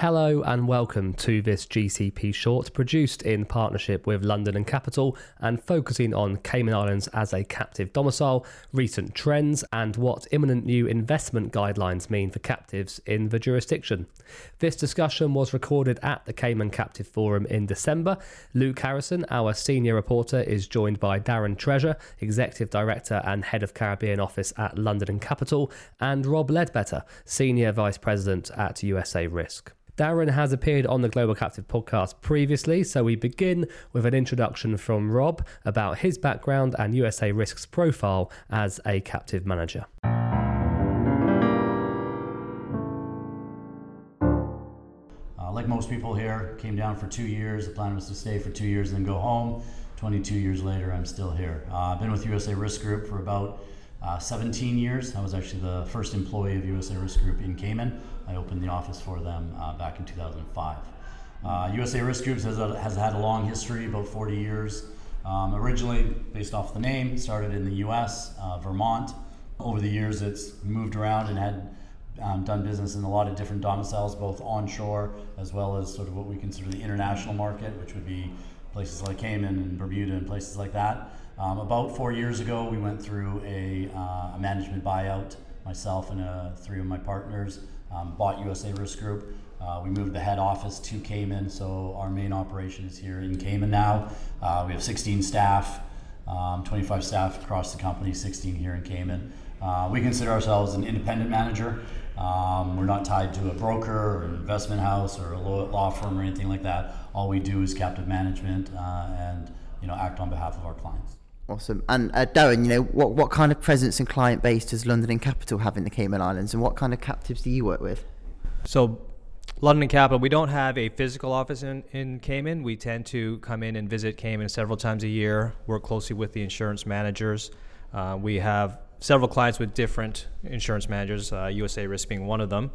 Hello and welcome to this GCP short produced in partnership with London and Capital and focusing on Cayman Islands as a captive domicile, recent trends, and what imminent new investment guidelines mean for captives in the jurisdiction. This discussion was recorded at the Cayman Captive Forum in December. Luke Harrison, our senior reporter, is joined by Darren Treasure, Executive Director and Head of Caribbean Office at London and Capital, and Rob Ledbetter, Senior Vice President at USA Risk. Darren has appeared on the Global Captive podcast previously, so we begin with an introduction from Rob about his background and USA Risk's profile as a captive manager. Uh, like most people here, came down for two years. The plan was to stay for two years and then go home. 22 years later, I'm still here. Uh, I've been with USA Risk Group for about uh, 17 years. I was actually the first employee of USA Risk Group in Cayman. I opened the office for them uh, back in 2005. Uh, USA Risk Group has, has, had a long history, about 40 years. Um, originally, based off the name, started in the US, uh, Vermont. Over the years, it's moved around and had um, done business in a lot of different domiciles, both onshore as well as sort of what we consider the international market, which would be places like Cayman and Bermuda and places like that. Um, about four years ago, we went through a, uh, a management buyout. Myself and uh, three of my partners um, bought USA Risk Group. Uh, we moved the head office to Cayman, so our main operation is here in Cayman now. Uh, we have 16 staff, um, 25 staff across the company, 16 here in Cayman. Uh, we consider ourselves an independent manager. Um, we're not tied to a broker or an investment house or a law firm or anything like that. All we do is captive management uh, and you know act on behalf of our clients. Awesome. And uh, Darren, you know, what, what kind of presence and client base does London and Capital have in the Cayman Islands and what kind of captives do you work with? So, London and Capital, we don't have a physical office in, in Cayman. We tend to come in and visit Cayman several times a year, work closely with the insurance managers. Uh, we have several clients with different insurance managers, uh, USA Risk being one of them.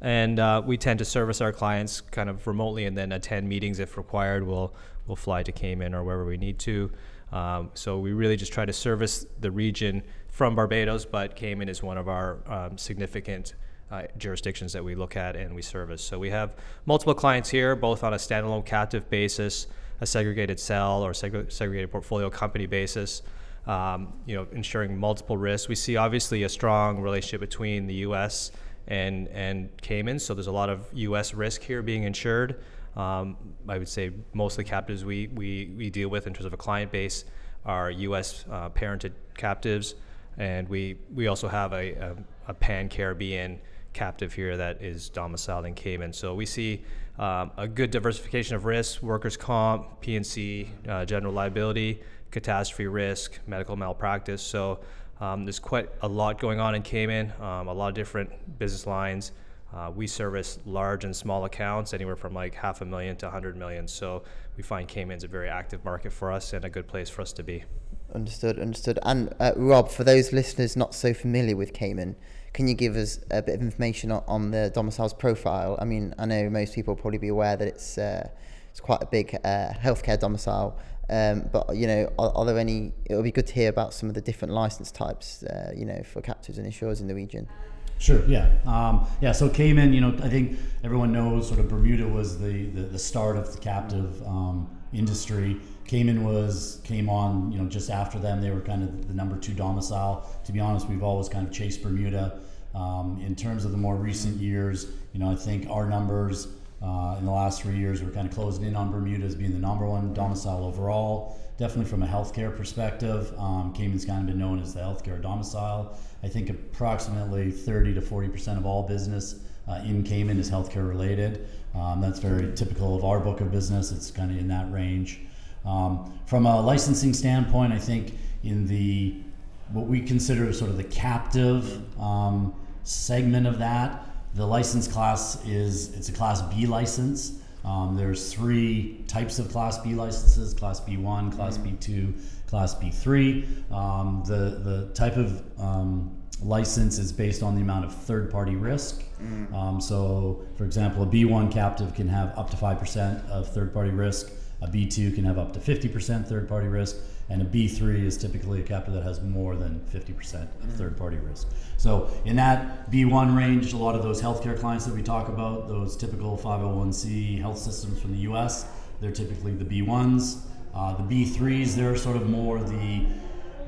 And uh, we tend to service our clients kind of remotely and then attend meetings if required. We'll, we'll fly to Cayman or wherever we need to. Um, so we really just try to service the region from Barbados, but Cayman is one of our um, significant uh, jurisdictions that we look at and we service. So we have multiple clients here, both on a standalone captive basis, a segregated cell or seg- segregated portfolio company basis. Um, you know, ensuring multiple risks. We see obviously a strong relationship between the U.S. and and Cayman, so there's a lot of U.S. risk here being insured. Um, I would say most of the captives we, we, we deal with in terms of a client base are U.S. Uh, parented captives, and we, we also have a, a, a pan Caribbean captive here that is domiciled in Cayman. So we see um, a good diversification of risks: workers' comp, P&C, uh, general liability, catastrophe risk, medical malpractice. So um, there's quite a lot going on in Cayman, um, a lot of different business lines. Uh, we service large and small accounts, anywhere from like half a million to 100 million. So we find Cayman's a very active market for us and a good place for us to be. Understood, understood. And uh, Rob, for those listeners not so familiar with Cayman, can you give us a bit of information on, the domicile's profile? I mean, I know most people will probably be aware that it's uh, it's quite a big uh, healthcare domicile. Um, but you know, are, are, there any? It would be good to hear about some of the different license types, uh, you know, for captives and insurers in the region. Sure. Yeah. Um, yeah. So Cayman, you know, I think everyone knows sort of Bermuda was the the, the start of the captive um, industry. Cayman was came on, you know, just after them. They were kind of the number two domicile. To be honest, we've always kind of chased Bermuda. Um, in terms of the more recent years, you know, I think our numbers uh, in the last three years we're kind of closing in on Bermuda as being the number one domicile overall definitely from a healthcare perspective, um, Cayman's kind of been known as the healthcare domicile. I think approximately 30 to 40 percent of all business uh, in Cayman is healthcare related. Um, that's very typical of our book of business. It's kind of in that range. Um, from a licensing standpoint, I think in the what we consider sort of the captive um, segment of that, the license class is it's a Class B license. Um, there's three types of Class B licenses: Class B1, Class mm-hmm. B2, Class B3. Um, the the type of um, license is based on the amount of third-party risk. Mm. Um, so, for example, a B1 captive can have up to five percent of third-party risk. A B2 can have up to 50% third party risk, and a B3 is typically a captive that has more than 50% of third party risk. So, in that B1 range, a lot of those healthcare clients that we talk about, those typical 501c health systems from the US, they're typically the B1s. Uh, the B3s, they're sort of more the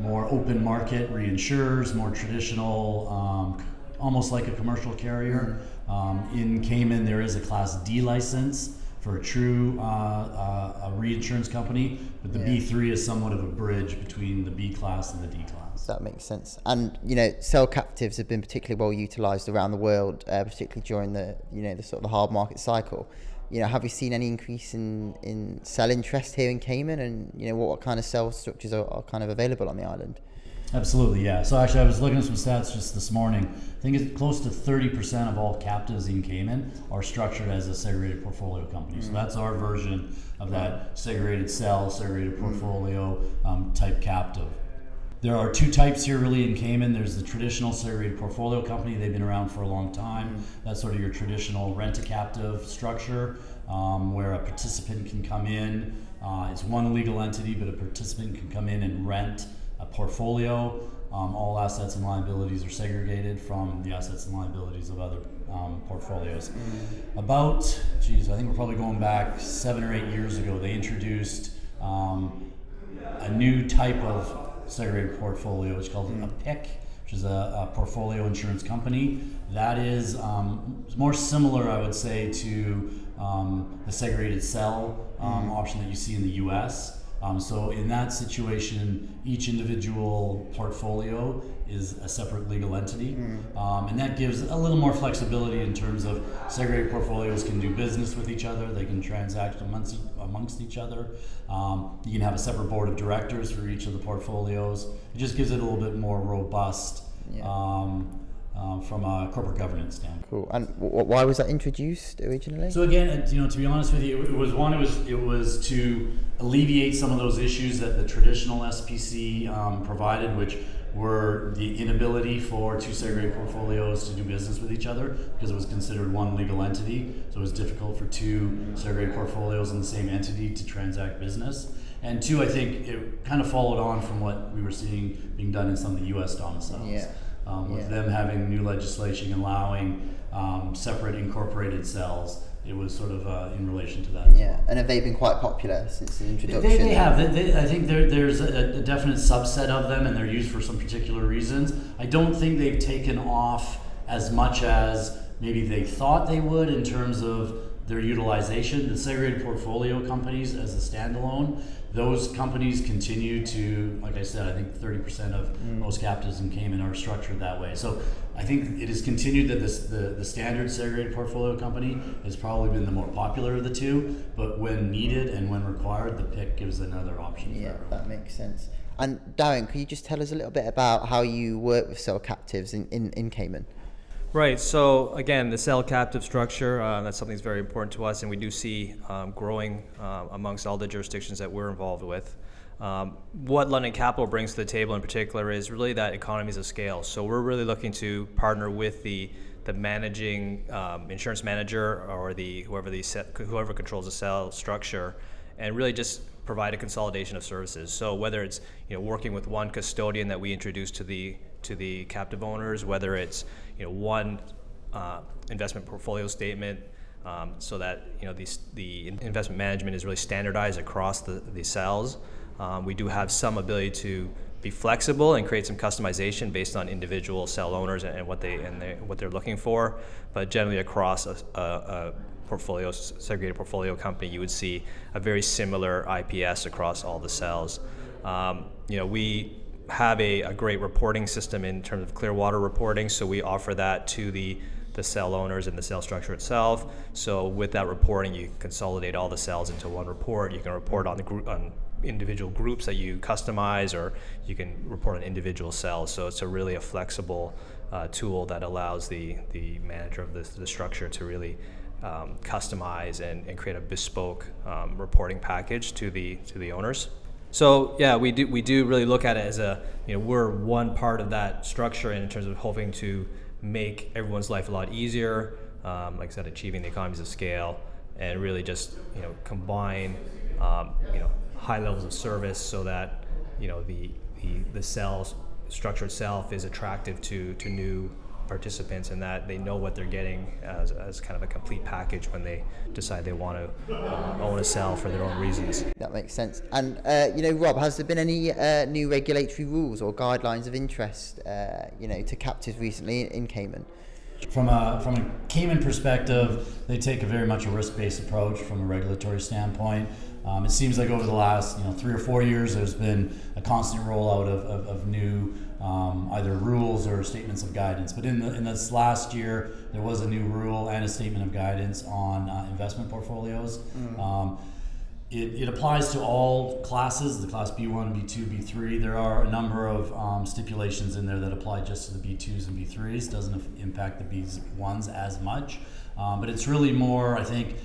more open market reinsurers, more traditional, um, almost like a commercial carrier. Um, in Cayman, there is a Class D license for a true uh, uh, a reinsurance company, but the Yeah. B3 is somewhat of a bridge between the B class and the D class. That makes sense. And you know, cell captives have been particularly well utilised around the world, uh, particularly during the you know the sort of the hard market cycle. You know, have you seen any increase in, in cell interest here in Cayman, and you know what, what kind of cell structures are, are kind of available on the island? Absolutely, yeah. So actually, I was looking at some stats just this morning. I think it's close to 30% of all captives in Cayman are structured as a segregated portfolio company. So that's our version of that segregated cell, segregated portfolio um, type captive. There are two types here really in Cayman. There's the traditional segregated portfolio company. They've been around for a long time. That's sort of your traditional rent a captive structure um, where a participant can come in. Uh, it's one legal entity, but a participant can come in and rent a portfolio. Um, all assets and liabilities are segregated from the assets and liabilities of other um, portfolios. About, geez, I think we're probably going back seven or eight years ago, they introduced um, a new type of segregated portfolio. It's called a PIC, which is a, a portfolio insurance company. That is um, more similar, I would say, to um, the segregated cell um, option that you see in the U.S. Um, so in that situation, each individual portfolio is a separate legal entity, um, and that gives a little more flexibility in terms of segregated portfolios can do business with each other, they can transact amongst, amongst each other. Um, you can have a separate board of directors for each of the portfolios. It just gives it a little bit more robust Yeah. Um, from a corporate governance standpoint. Cool. And w- w- why was that introduced originally? So again, you know, to be honest with you, it was one. It was it was to alleviate some of those issues that the traditional SPC um, provided, which were the inability for two segregated portfolios to do business with each other because it was considered one legal entity. So it was difficult for two segregated portfolios in the same entity to transact business. And two, I think it kind of followed on from what we were seeing being done in some of the U.S. domiciles Yeah. Um, with Yeah. them having new legislation allowing um, separate incorporated cells. It was sort of uh, in relation to that. yeah. well. And have they been quite popular since the They, introduction? they have. They, they, I think there, there's a, a definite subset of them, and they're used for some particular reasons. I don't think they've taken off as much as maybe they thought they would in terms of their utilization. The segregated portfolio companies, as a standalone, those companies continue to, like I said, I think 30% of mm. most captives in Cayman are structured that way. So I think it has continued that this, the, the standard segregated portfolio company has probably been the more popular of the two, but when needed and when required, the PIC gives another option Yeah, that makes sense. And Darren, could you just tell us a little bit about how you work with cell captives in, in, in Cayman? Right. So again, the cell captive structure, uh, that's something that's very important to us, and we do see um, growing uh, amongst all the jurisdictions that we're involved with. Um, what London Capital brings to the table in particular is really that economies of scale. So we're really looking to partner with the the managing um, insurance manager or the whoever the whoever controls the cell structure, and really just provide a consolidation of services. So whether it's you know working with one custodian that we introduce to the to the captive owners, whether it's you know one uh, investment portfolio statement, um, so that you know the investment management is really standardized across the, the cells. Um, we do have some ability to be flexible and create some customization based on individual cell owners and, and what they and they, what they're looking for, but generally across a, a, a portfolio segregated portfolio company, you would see a very similar IPS across all the cells. Um, you know, we have a, a great reporting system in terms of Clearwater reporting, so we offer that to the the cell owners and the cell structure itself. So with that reporting, you consolidate all the cells into one report. You can report on the group on individual groups that you customize, or you can report on individual cells. So it's a really a flexible uh, tool that allows the the manager of the, the structure to really um, customize and, and create a bespoke um, reporting package to the to the owners. So yeah, we do we do really look at it as a you know we're one part of that structure in terms of hoping to make everyone's life a lot easier. Um, like I said, achieving the economies of scale and really just you know combine um, you know, high levels of service so that you know the the, the cell structure itself is attractive to to new participants and that they know what they're getting as, as kind of a complete package when they decide they want to uh, own a cell for their own reasons. That makes sense. And, uh, you know, Rob, has there been any uh, new regulatory rules or guidelines of interest, uh, you know, to captives recently in Cayman? From a from a Cayman perspective, they take a very much a risk-based approach from a regulatory standpoint. Um, it seems like over the last you know three or four years, there's been a constant rollout of, of, of new um, either rules or statements of guidance. But in the, in this last year, there was a new rule and a statement of guidance on uh, investment portfolios. Mm. Um, it, it, applies to all classes, the class B1, B2, B3. There are a number of um, stipulations in there that apply just to the B2s and B3s. Doesn't impact the B1s as much. Um, but it's really more, I think,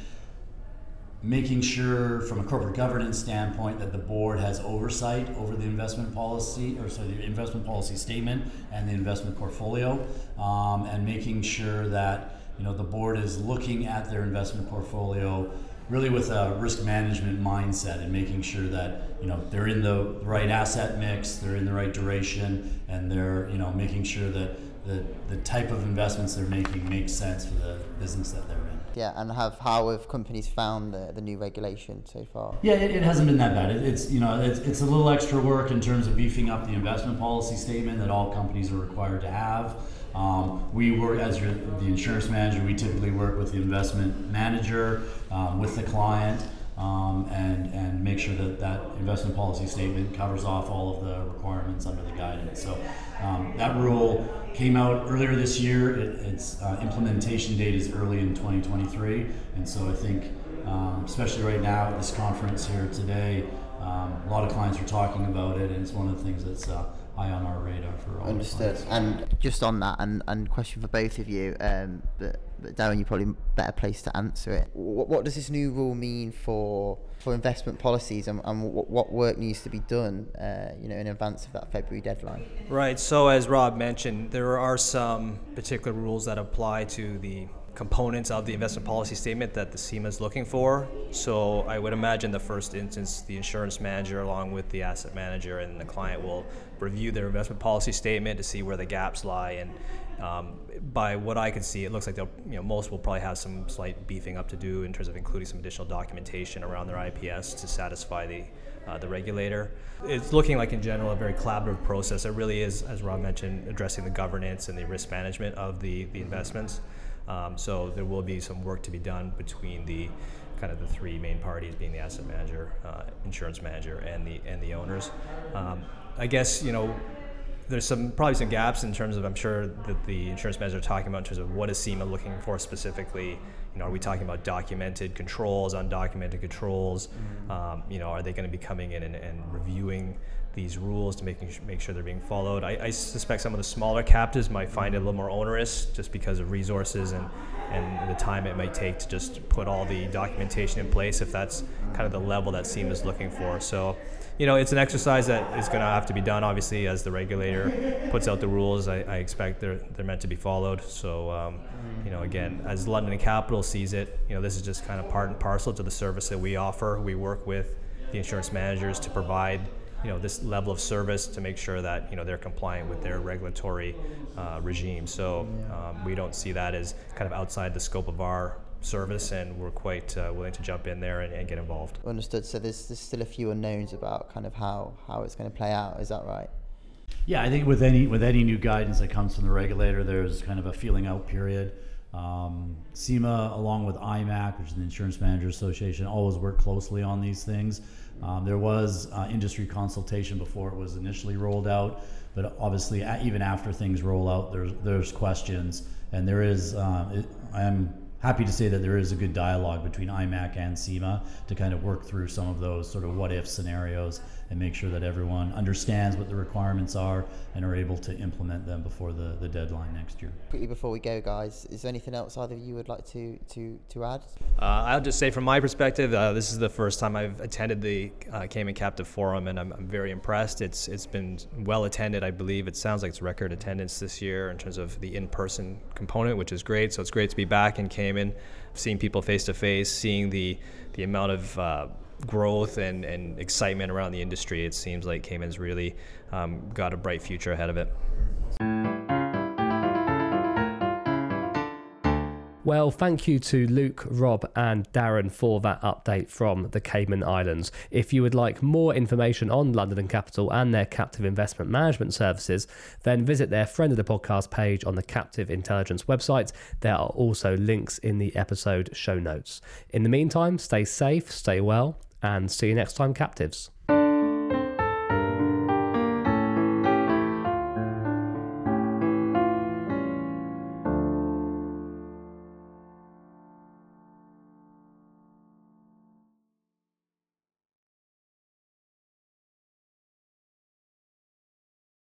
making sure from a corporate governance standpoint that the board has oversight over the investment policy or sorry the investment policy statement and the investment portfolio um, and making sure that you know the board is looking at their investment portfolio really with a risk management mindset and making sure that you know they're in the right asset mix they're in the right duration and they're you know making sure that the, the type of investments they're making makes sense for the business that they're in yeah, and have how have companies found the, the new regulation so far? Yeah, it, it hasn't been that bad. It, it's you know it's, it's a little extra work in terms of beefing up the investment policy statement that all companies are required to have. Um, we work as your, the insurance manager. We typically work with the investment manager, um, with the client, um, and and make sure that that investment policy statement covers off all of the requirements under the guidance. So um, that rule came out earlier this year. It, its uh, implementation date is early in 2023, and so I think, um, especially right now at this conference here today, um, a lot of clients are talking about it, and it's one of the things that's uh, high on our radar for all. Understood. And just on that, and, and question for both of you, um, but, but Darren, you're probably better placed to answer it. What, what does this new rule mean for for investment policies, and, and what, what work needs to be done, uh, you know, in advance of that February deadline? Right. So as Rob mentioned, there are some particular rules that apply to the components of the investment policy statement that the CIMA is looking for. So I would imagine the first instance, the insurance manager, along with the asset manager and the client, will review their investment policy statement to see where the gaps lie. And um, by what I can see, it looks like they'll, you know, most will probably have some slight beefing up to do in terms of including some additional documentation around their IPS to satisfy the uh, the regulator. It's looking like, in general, a very collaborative process. It really is, as Rob mentioned, addressing the governance and the risk management of the, the investments. Um, so there will be some work to be done between the kind of the three main parties, being the asset manager, uh, insurance manager, and the and the owners. Um, I guess you know there's some probably some gaps in terms of I'm sure that the insurance manager are talking about in terms of what is CIMA looking for specifically. You know, are we talking about documented controls, undocumented controls? Mm-hmm. Um, you know, are they going to be coming in and, and reviewing these rules to making make sure they're being followed. I, I, suspect some of the smaller captives might find it a little more onerous just because of resources and, and the time it might take to just put all the documentation in place if that's kind of the level that CIMA is looking for. So, you know, it's an exercise that is going to have to be done. Obviously, as the regulator puts out the rules, I, I expect they're they're meant to be followed. So, um, you know, again, as London Capital sees it, you know, this is just kind of part and parcel to the service that we offer. We work with the insurance managers to provide you know this level of service to make sure that you know they're compliant with their regulatory uh, regime. So um, we don't see that as kind of outside the scope of our service, and we're quite uh, willing to jump in there and, and, get involved. Understood. So there's, there's still a few unknowns about kind of how how it's going to play out. Is that right? Yeah, I think with any with any new guidance that comes from the regulator, there's kind of a feeling out period. Um, CIMA, along with IMAC, which is the Insurance Manager Association, always work closely on these things. Um, there was uh, industry consultation before it was initially rolled out, but obviously, even after things roll out, there's there's questions, and there is. Uh, it, I'm happy to say that there is a good dialogue between IMAC and CIMA to kind of work through some of those sort of what if scenarios and make sure that everyone understands what the requirements are and are able to implement them before the, the deadline next year. Quickly before we go, guys, is there anything else either you would like to, to, to add? Uh, I'll just say from my perspective, uh, this is the first time I've attended the uh, Cayman Captive Forum, and I'm, I'm very impressed. It's It's been well attended, I believe. It sounds like it's record attendance this year in terms of the in person component, which is great. So it's great to be back in Cayman, seeing people face to face, seeing the, the amount of uh, growth and, and excitement around the industry, it seems like Cayman's really um, got a bright future ahead of it. Well, thank you to Luke, Rob, and Darren for that update from the Cayman Islands. If you would like more information on London and Capital and their captive investment management services, then visit their friend of the podcast page on the Captive Intelligence website. There are also links in the episode show notes. In the meantime, stay safe, stay well, and see you next time, captives.